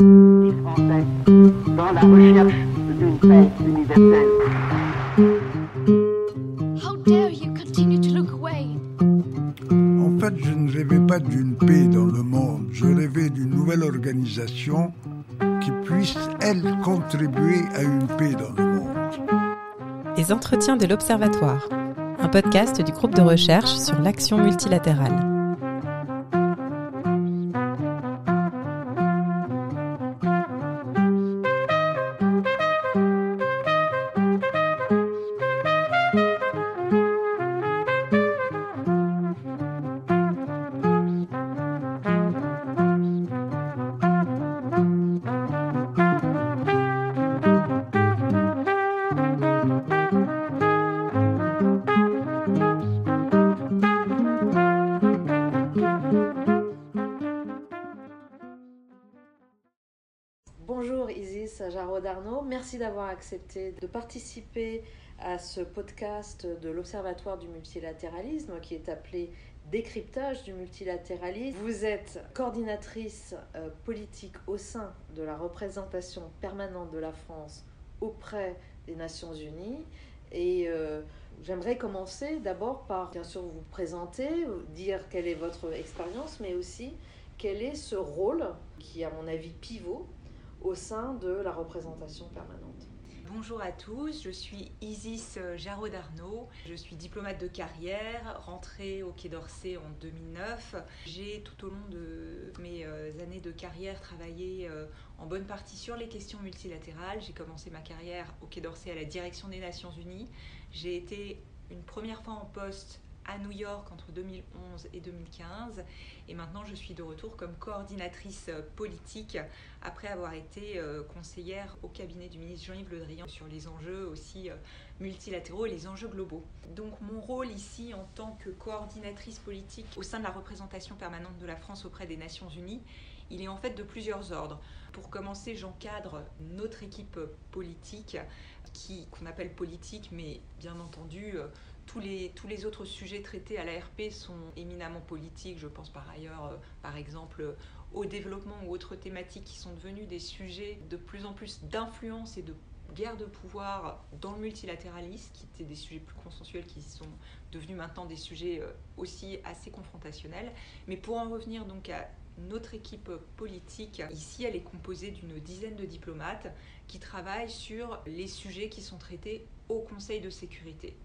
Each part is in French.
les Français, dans la recherche d'une paix universelle. How dare you continue to look away? En fait, je ne rêvais pas d'une paix dans le monde, je rêvais d'une nouvelle organisation qui puisse, elle, contribuer à une paix dans le monde. Les entretiens de l'Observatoire, un podcast du groupe de recherche sur l'action multilatérale. Merci d'avoir accepté de participer à ce podcast de l'Observatoire du multilatéralisme qui est appelé Décryptage du multilatéralisme. Vous êtes coordinatrice euh, politique au sein de la représentation permanente de la France auprès des Nations Unies et euh, j'aimerais commencer d'abord par bien sûr vous présenter, dire quelle est votre expérience mais aussi quel est ce rôle qui à mon avis pivot au sein de la représentation permanente. Bonjour à tous, je suis Isis Jarreau d'Arnaud, je suis diplomate de carrière, rentrée au Quai d'Orsay en 2009. J'ai tout au long de mes euh, années de carrière travaillé euh, en bonne partie sur les questions multilatérales. J'ai commencé ma carrière au Quai d'Orsay à la direction des Nations Unies. J'ai été une première fois en poste à New York entre 2011 et 2015 et maintenant je suis de retour comme coordinatrice politique après avoir été euh, conseillère au cabinet du ministre Jean-Yves Le Drian sur les enjeux aussi euh, multilatéraux et les enjeux globaux. Donc mon rôle ici en tant que coordinatrice politique au sein de la représentation permanente de la France auprès des Nations Unies, il est en fait de plusieurs ordres. Pour commencer, j'encadre notre équipe politique qui qu'on appelle politique mais bien entendu euh, tous les, autres sujets traités à l'ARP sont éminemment politiques. Je pense par ailleurs, euh, par exemple, au développement ou autres thématiques qui sont devenus des sujets de plus en plus d'influence et de guerre de pouvoir dans le multilatéralisme, qui étaient des sujets plus consensuels, qui sont devenus maintenant des sujets euh, aussi assez confrontationnels. Mais pour en revenir donc à notre équipe politique, ici, elle est composée d'une dizaine de diplomates qui travaillent sur les sujets qui sont traités au Conseil de sécurité.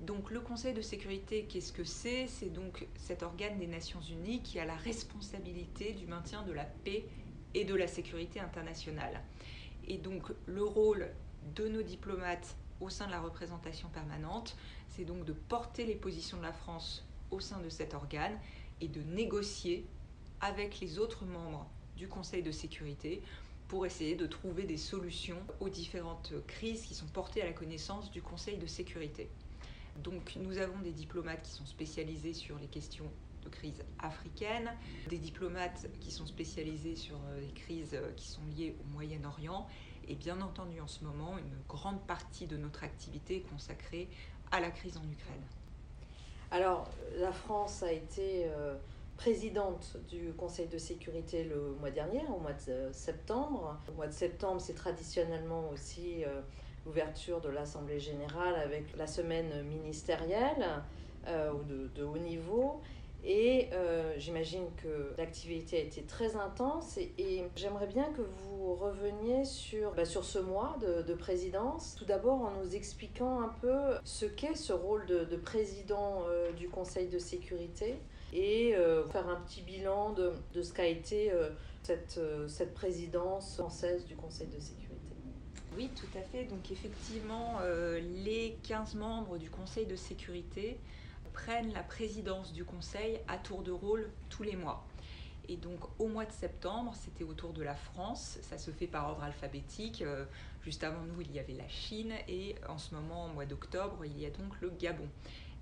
Donc le Conseil de sécurité, qu'est-ce que c'est? C'est donc cet organe des Nations Unies qui a la responsabilité du maintien de la paix et de la sécurité internationale. Et donc le rôle de nos diplomates au sein de la représentation permanente, c'est donc de porter les positions de la France au sein de cet organe et de négocier avec les autres membres du Conseil de sécurité pour essayer de trouver des solutions aux différentes crises qui sont portées à la connaissance du Conseil de sécurité. Donc nous avons des diplomates qui sont spécialisés sur les questions de crise africaine, des diplomates qui sont spécialisés sur euh, les crises euh, qui sont liées au Moyen-Orient, et bien entendu en ce moment, une grande partie de notre activité est consacrée à la crise en Ukraine. Alors, la France a été euh, présidente du Conseil de sécurité le mois dernier, au mois de septembre. Au mois de septembre, c'est traditionnellement aussi l'ouverture de l'Assemblée générale avec la semaine ministérielle euh, de, de, haut niveau. Et euh, j'imagine que l'activité a été très intense et, j'aimerais bien que vous reveniez sur, bah, sur ce mois de, de présidence. Tout d'abord en nous expliquant un peu ce qu'est ce rôle de, de président euh, du Conseil de sécurité et euh, faire un petit bilan de, de ce qu'a été cette, cette présidence française du Conseil de sécurité. Oui, tout à fait. Donc effectivement, euh, les 15 membres du Conseil de sécurité prennent la présidence du Conseil à tour de rôle tous les mois. Et donc au mois de septembre, c'était au tour de la France, ça se fait par ordre alphabétique. Euh, juste avant nous, il y avait la Chine et en ce moment, au mois d'octobre, il y a donc le Gabon.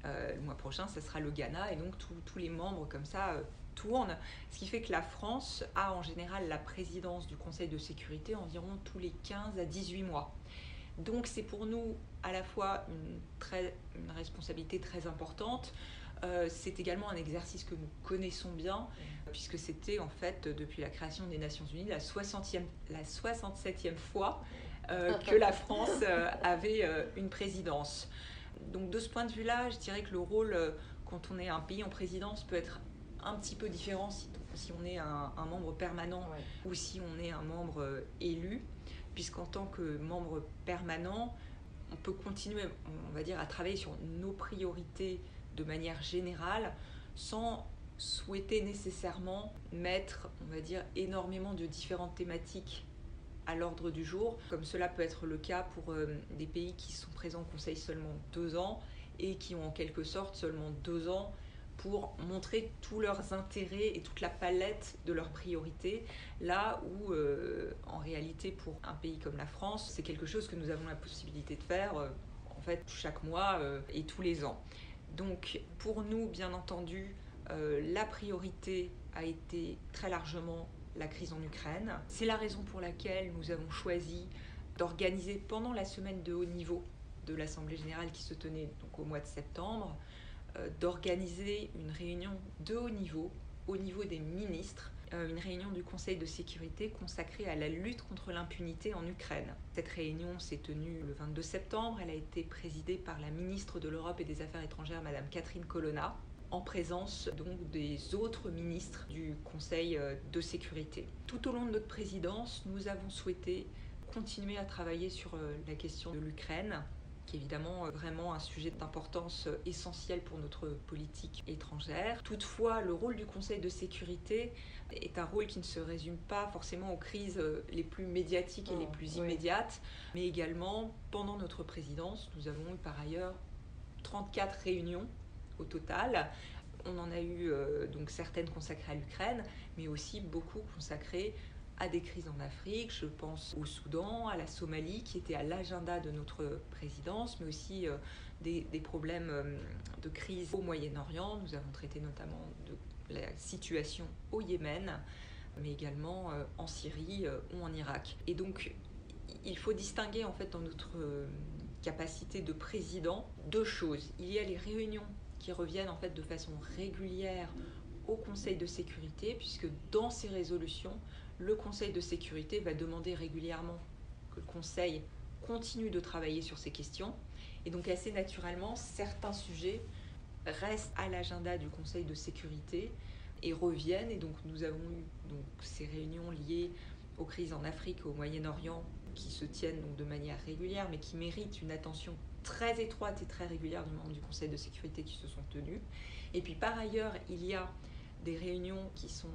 Euh, le mois prochain, ça sera le Ghana et donc tous les membres comme ça tourne, ce qui fait que la France a en général la présidence du Conseil de sécurité environ tous les 15 à 18 mois. Donc c'est pour nous à la fois une, très, une responsabilité très importante Euh, c'est également un exercice que nous connaissons bien, puisque c'était en fait depuis la création des Nations Unies la, 60e, la 67e fois euh, que la France euh, avait une présidence. Donc de ce point de vue-là, je dirais que le rôle, quand on est un pays en présidence, peut être un petit peu différent si, si on est un, un membre permanent ou si on est un membre élu, puisqu'en tant que membre permanent, on peut continuer, on va dire, à travailler sur nos priorités de manière générale sans souhaiter nécessairement mettre, on va dire, énormément de différentes thématiques à l'ordre du jour, comme cela peut être le cas pour euh, des pays qui sont présents au Conseil seulement deux ans et qui ont en quelque sorte seulement deux ans pour montrer tous leurs intérêts et toute la palette de leurs priorités, là où euh, en réalité pour un pays comme la France, c'est quelque chose que nous avons la possibilité de faire euh, en fait chaque mois et tous les ans. Donc pour nous, bien entendu, euh, la priorité a été très largement la crise en Ukraine. C'est la raison pour laquelle nous avons choisi d'organiser pendant la semaine de haut niveau de l'Assemblée générale qui se tenait donc au mois de septembre, euh, d'organiser une réunion de haut niveau au niveau des ministres euh, une réunion du Conseil de sécurité consacrée à la lutte contre l'impunité en Ukraine. Cette réunion s'est tenue le 22 septembre. Elle a été présidée par la ministre de l'Europe et des Affaires étrangères, Madame Catherine Colonna, en présence donc des autres ministres du Conseil euh, de sécurité. Tout au long de notre présidence, nous avons souhaité continuer à travailler sur euh, la question de l'Ukraine, qui est évidemment euh, vraiment un sujet d'importance euh, essentielle pour notre politique étrangère. Toutefois, le rôle du Conseil de sécurité est un rôle qui ne se résume pas forcément aux crises euh, les plus médiatiques et les oh, plus immédiates, mais également pendant notre présidence, nous avons eu par ailleurs 34 réunions au total. On en a eu donc certaines consacrées à l'Ukraine, mais aussi beaucoup consacrées à des crises en Afrique. Je pense au Soudan, à la Somalie, qui était à l'agenda de notre présidence, mais aussi euh, des, problèmes euh, de crise au Moyen-Orient. Nous avons traité notamment de la situation au Yémen, mais également euh, en Syrie ou en Irak. Et donc, il faut distinguer en fait dans notre capacité de président deux choses. Il y a les réunions qui reviennent en fait de façon régulière au Conseil de sécurité, puisque dans ces résolutions, le Conseil de sécurité va demander régulièrement que le Conseil continue de travailler sur ces questions. Et donc assez naturellement, certains sujets restent à l'agenda du Conseil de sécurité et reviennent. Et donc nous avons eu donc, ces réunions liées aux crises en Afrique au Moyen-Orient qui se tiennent donc de manière régulière, mais qui méritent une attention très étroite et très régulière du membre du Conseil de sécurité qui se sont tenues. Et puis par ailleurs, il y a des réunions qui sont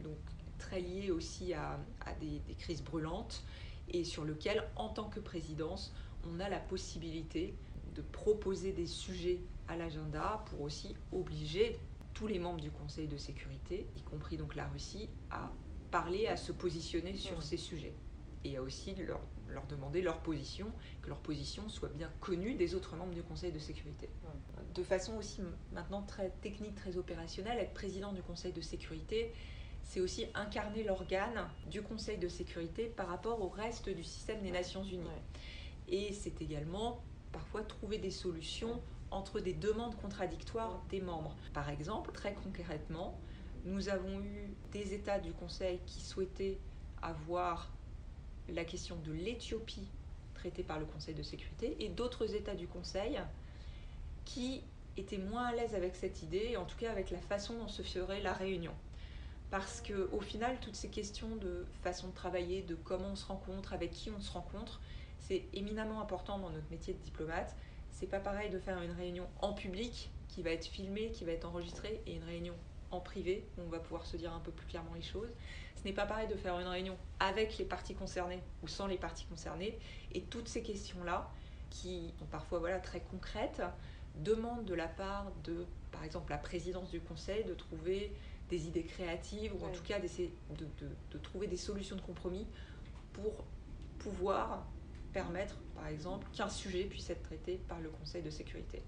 donc très lié aussi à, des, crises brûlantes et sur lequel, en tant que présidence, on a la possibilité de proposer des sujets à l'agenda pour aussi obliger tous les membres du Conseil de sécurité, y compris donc la Russie, à parler, à se positionner sur ces sujets. Et à aussi leur, leur, demander leur position, que leur position soit bien connue des autres membres du Conseil de sécurité. De façon aussi maintenant très technique, très opérationnelle, être président du Conseil de sécurité, c'est aussi incarner l'organe du Conseil de sécurité par rapport au reste du système des Nations Unies. Et c'est également parfois trouver des solutions entre des demandes contradictoires des membres. Par exemple, très concrètement, nous avons eu des États du Conseil qui souhaitaient avoir la question de l'Éthiopie traitée par le Conseil de sécurité et d'autres États du Conseil qui étaient moins à l'aise avec cette idée, en tout cas avec la façon dont se ferait la réunion parce que au final, toutes ces questions de façon de travailler, de comment on se rencontre, avec qui on se rencontre, c'est éminemment important dans notre métier de diplomate. C'est pas pareil de faire une réunion en public qui va être filmée, qui va être enregistrée, et une réunion en privé où on va pouvoir se dire un peu plus clairement les choses. Ce n'est pas pareil de faire une réunion avec les parties concernées ou sans les parties concernées. Et toutes ces questions-là, qui sont parfois voilà, très concrètes, demandent de la part de, par exemple, la présidence du Conseil de trouver des idées créatives ou en tout cas d'essayer de, de, trouver des solutions de compromis pour pouvoir permettre, par exemple, qu'un sujet puisse être traité par le Conseil de sécurité.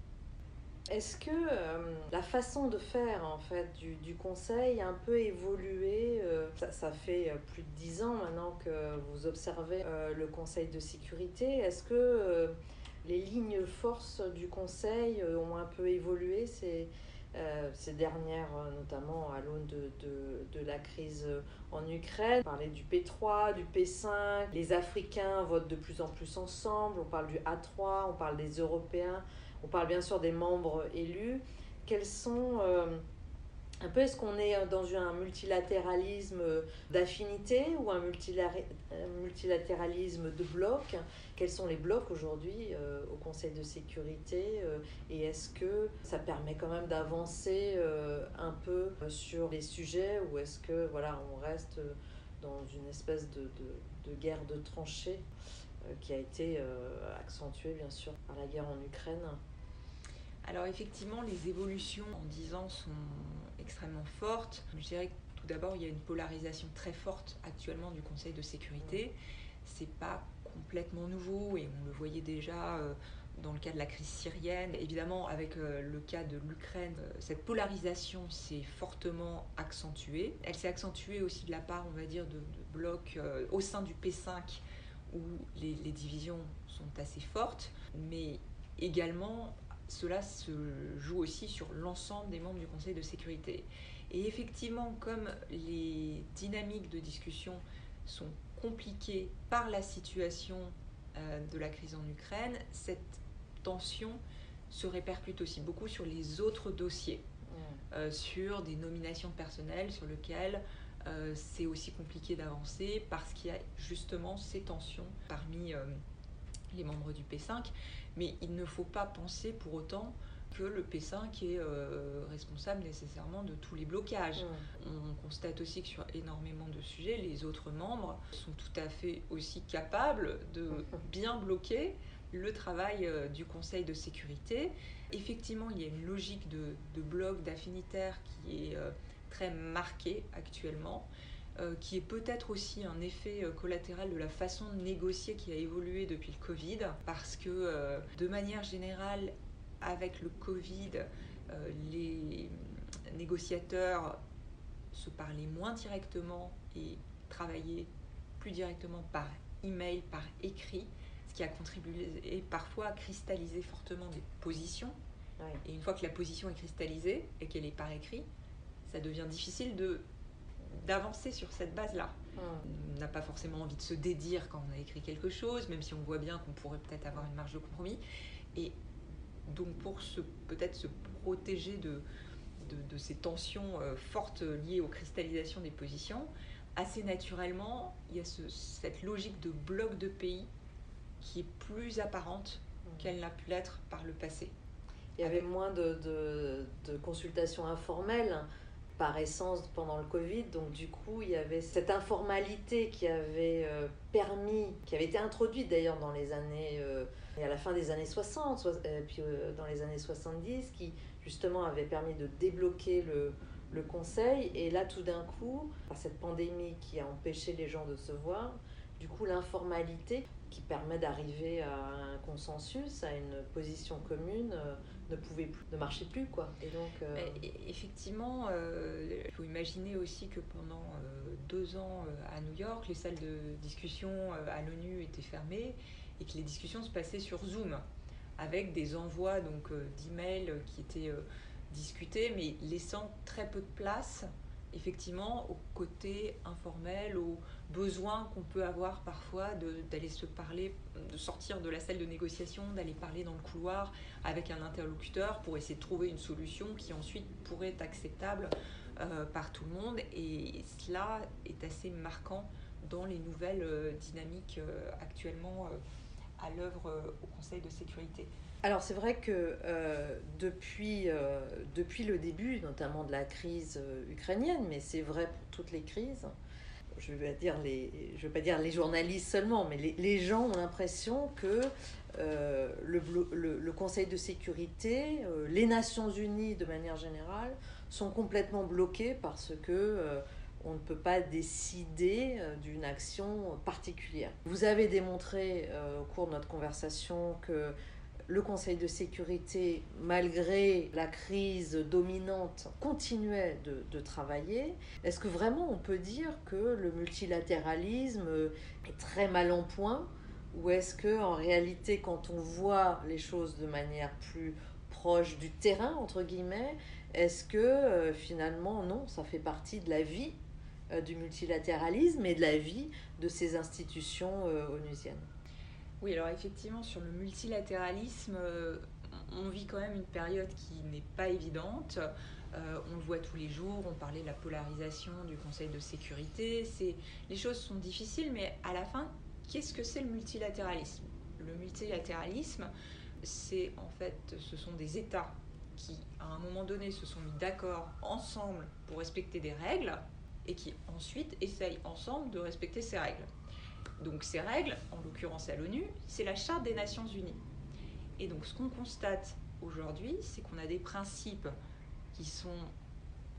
Est-ce que euh, la façon de faire en fait du, du Conseil a un peu évolué euh, ça, fait euh, plus de dix ans maintenant que vous observez le Conseil de sécurité. Est-ce que les lignes forces du Conseil ont un peu évolué ces, ces dernières, notamment à l'aune de, de, de, la crise en Ukraine? On parlait du P3, du P5, les Africains votent de plus en plus ensemble, on parle du A3, on parle des Européens, on parle bien sûr des membres élus. Quels sont... Euh, un peu, est-ce qu'on est dans un multilatéralisme d'affinité ou un multilatéralisme de blocs Quels sont les blocs aujourd'hui euh, au Conseil de sécurité euh, Et est-ce que ça permet quand même d'avancer un peu sur les sujets ou est-ce que voilà, on reste dans une espèce de, de, de guerre de tranchées qui a été accentuée bien sûr par la guerre en Ukraine? Alors effectivement, les évolutions en 10 ans sont extrêmement forte. Je dirais que tout d'abord, il y a une polarisation très forte actuellement du Conseil de sécurité. C'est pas complètement nouveau et on le voyait déjà euh, dans le cas de la crise syrienne. Évidemment, avec euh, le cas de l'Ukraine, euh, cette polarisation s'est fortement accentuée. Elle s'est accentuée aussi de la part, on va dire, de, blocs au sein du P5 où les divisions sont assez fortes, mais également cela se joue aussi sur l'ensemble des membres du Conseil de sécurité. Et effectivement, comme les dynamiques de discussion sont compliquées par la situation euh, de la crise en Ukraine, cette tension se répercute aussi beaucoup sur les autres dossiers, euh, sur des nominations personnelles sur lesquelles euh, c'est aussi compliqué d'avancer parce qu'il y a justement ces tensions parmi les membres du P5. Mais il ne faut pas penser pour autant que le P5 est euh, responsable nécessairement de tous les blocages. On constate aussi que sur énormément de sujets, les autres membres sont tout à fait aussi capables de bien bloquer le travail euh, du Conseil de sécurité. Effectivement, il y a une logique de, de bloc, d'affinitaire qui est euh, très marquée actuellement. Euh, qui est peut-être aussi un effet euh, collatéral de la façon de négocier qui a évolué depuis le Covid, parce que euh, de manière générale, avec le Covid, les négociateurs se parlaient moins directement et travaillaient plus directement par email, par écrit, ce qui a contribué parfois à cristalliser fortement des positions. Et une fois que la position est cristallisée et qu'elle est par écrit, ça devient difficile de d'avancer sur cette base-là. On n'a pas forcément envie de se dédire quand on a écrit quelque chose, même si on voit bien qu'on pourrait peut-être avoir une marge de compromis. Et donc pour peut-être se protéger de, de, ces tensions euh, fortes liées aux cristallisations des positions, assez naturellement, il y a cette logique de bloc de pays qui est plus apparente qu'elle n'a pu l'être par le passé. Il y avait moins de, de consultations informelles par essence pendant le Covid. Donc du coup, il y avait cette informalité qui avait euh, permis, qui avait été introduite d'ailleurs dans les années, euh, à la fin des années 60, euh, puis dans les années 70, qui justement avait permis de débloquer le, le Conseil. Et là, tout d'un coup, par cette pandémie qui a empêché les gens de se voir, du coup, l'informalité qui permet d'arriver à un consensus, à une position commune, ne pouvait plus, ne marchait plus quoi. Et donc euh, effectivement, euh, il faut imaginer aussi que pendant euh, deux ans à New York, les salles de discussion à l'ONU étaient fermées et que les discussions se passaient sur Zoom avec des envois donc d'emails qui étaient discutés, mais laissant très peu de place effectivement au côté informel, aux besoins qu'on peut avoir parfois d'aller se parler, de sortir de la salle de négociation, d'aller parler dans le couloir avec un interlocuteur pour essayer de trouver une solution qui ensuite pourrait être acceptable euh, par tout le monde. Et cela est assez marquant dans les nouvelles euh, dynamiques euh, actuellement à l'œuvre au Conseil de sécurité. Alors c'est vrai que euh, depuis, euh, depuis le début, notamment de la crise euh, ukrainienne, mais c'est vrai pour toutes les crises, je ne vais, vais pas dire les journalistes seulement, mais les, gens ont l'impression que le, Conseil de sécurité, les Nations Unies de manière générale, sont complètement bloqués parce que on ne peut pas décider d'une action particulière. Vous avez démontré au cours de notre conversation que le Conseil de sécurité, malgré la crise dominante, continuait de, travailler. Est-ce que vraiment on peut dire que le multilatéralisme est très mal en point ou est-ce que en réalité, quand on voit les choses de manière plus proche du terrain, entre guillemets, Est-ce que euh, finalement, non, ça fait partie de la vie euh, du multilatéralisme et de la vie de ces institutions euh, onusiennes? Oui, alors effectivement, sur le multilatéralisme, euh, on vit quand même une période qui n'est pas évidente. Euh, on le voit tous les jours, on parlait de la polarisation du Conseil de sécurité. Les choses sont difficiles, mais à la fin, qu'est-ce que c'est le multilatéralisme? Le multilatéralisme, c'est en fait, ce sont des États qui, à un moment donné, se sont mis d'accord ensemble pour respecter des règles et qui ensuite essayent ensemble de respecter ces règles. Donc ces règles, en l'occurrence à l'ONU, c'est la Charte des Nations Unies. Et donc ce qu'on constate aujourd'hui, c'est qu'on a des principes qui sont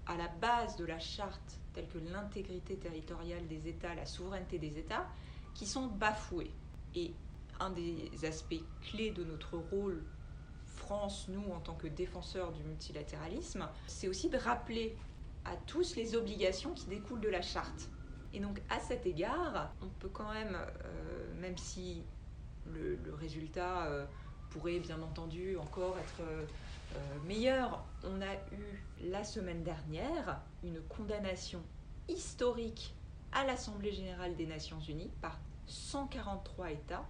à la base de la charte, tels que l'intégrité territoriale des États, la souveraineté des États, qui sont bafoués. Et un des aspects clés de notre rôle, France, nous, en tant que défenseurs du multilatéralisme, c'est aussi de rappeler à tous les obligations qui découlent de la charte. Et donc à cet égard, on peut quand même, euh, même si le, résultat euh, pourrait bien entendu encore être euh, meilleur, on a eu la semaine dernière une condamnation historique à l'Assemblée générale des Nations unies par 143 États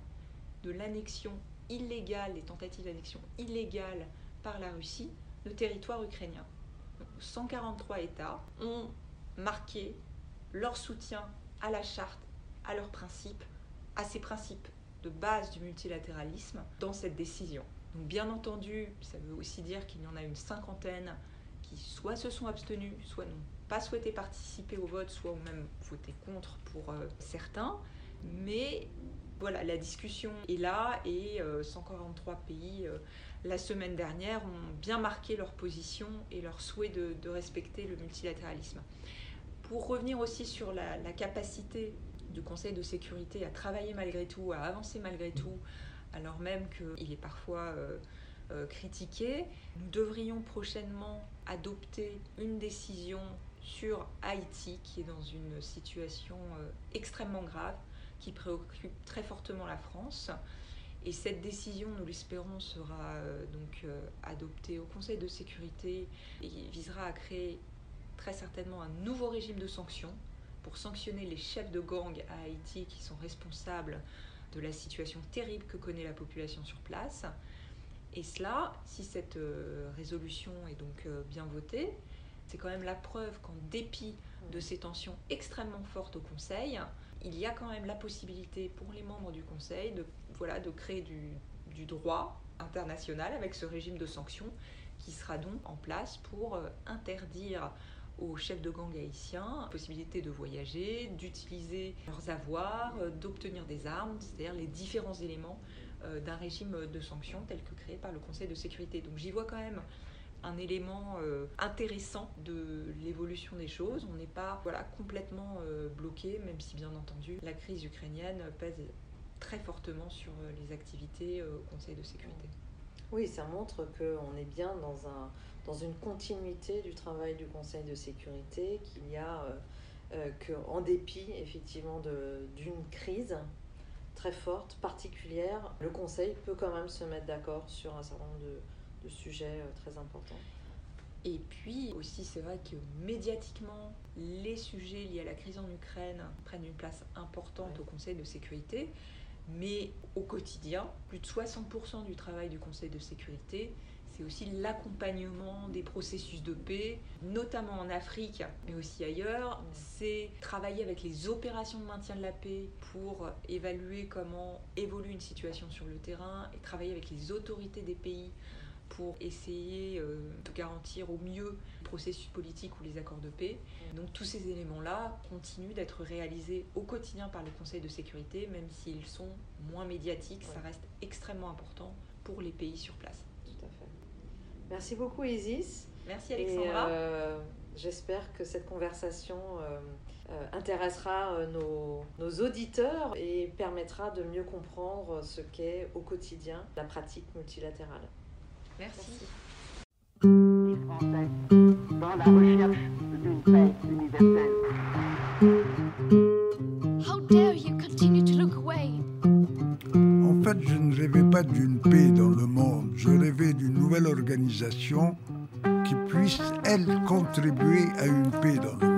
de l'annexion illégale, des tentatives d'annexion illégale par la Russie de territoire ukrainien. Donc, 143 États ont marqué leur soutien à la charte, à leurs principes, à ces principes de base du multilatéralisme dans cette décision. Donc bien entendu, ça veut aussi dire qu'il y en a une cinquantaine qui soit se sont abstenus, soit n'ont pas souhaité participer au vote, soit ont même voté contre pour euh, certains. Mais voilà, la discussion est là et euh, 143 pays euh, la semaine dernière ont bien marqué leur position et leur souhait de respecter le multilatéralisme. Pour revenir aussi sur la, la, capacité du Conseil de sécurité à travailler malgré tout, à avancer malgré tout, alors même qu'il est parfois euh, euh, critiqué, nous devrions prochainement adopter une décision sur Haïti qui est dans une situation euh, extrêmement grave qui préoccupe très fortement la France. Et cette décision, nous l'espérons, sera donc adoptée au Conseil de sécurité et visera à créer très certainement un nouveau régime de sanctions pour sanctionner les chefs de gang à Haïti qui sont responsables de la situation terrible que connaît la population sur place. Et cela, si cette euh, résolution est donc euh, bien votée, c'est quand même la preuve qu'en dépit de ces tensions extrêmement fortes au Conseil, il y a quand même la possibilité pour les membres du Conseil de, voilà, de créer du, du droit international avec ce régime de sanctions qui sera donc en place pour euh, interdire aux chefs de gang haïtiens possibilité de voyager, d'utiliser leurs avoirs, euh, d'obtenir des armes, c'est-à-dire les différents éléments euh, d'un régime de sanctions tel que créé par le Conseil de sécurité. Donc j'y vois quand même un élément euh, intéressant de l'évolution des choses. On n'est pas complètement bloqué, même si bien entendu la crise ukrainienne pèse très fortement sur les activités au Conseil de sécurité. Oui, ça montre qu'on est bien dans, un, dans une continuité du travail du Conseil de sécurité, qu'il y a, euh, euh, qu'en dépit effectivement d'une crise très forte, particulière, le Conseil peut quand même se mettre d'accord sur un certain nombre de, de sujets euh, très importants. Et puis aussi, c'est vrai que médiatiquement, les sujets liés à la crise en Ukraine prennent une place importante Ouais. au Conseil de sécurité, mais au quotidien, plus de 60% du travail du Conseil de sécurité, c'est aussi l'accompagnement des processus de paix, notamment en Afrique, mais aussi ailleurs. C'est travailler avec les opérations de maintien de la paix pour évaluer comment évolue une situation sur le terrain et travailler avec les autorités des pays pour essayer euh, de garantir au mieux le processus politique ou les accords de paix. Donc tous ces éléments-là continuent d'être réalisés au quotidien par le Conseil de sécurité, même s'ils sont moins médiatiques, ça reste extrêmement important pour les pays sur place. Tout à fait. Merci beaucoup Isis. Merci Alexandra. euh, J'espère que cette conversation euh, euh, intéressera nos, nos auditeurs et permettra de mieux comprendre ce qu'est au quotidien la pratique multilatérale. Merci. Les Français, dans la recherche d'une paix universelle. How dare you continue to look away? En fait, je ne rêvais pas d'une paix dans le monde, je rêvais d'une nouvelle organisation qui puisse, elle, contribuer à une paix dans le monde.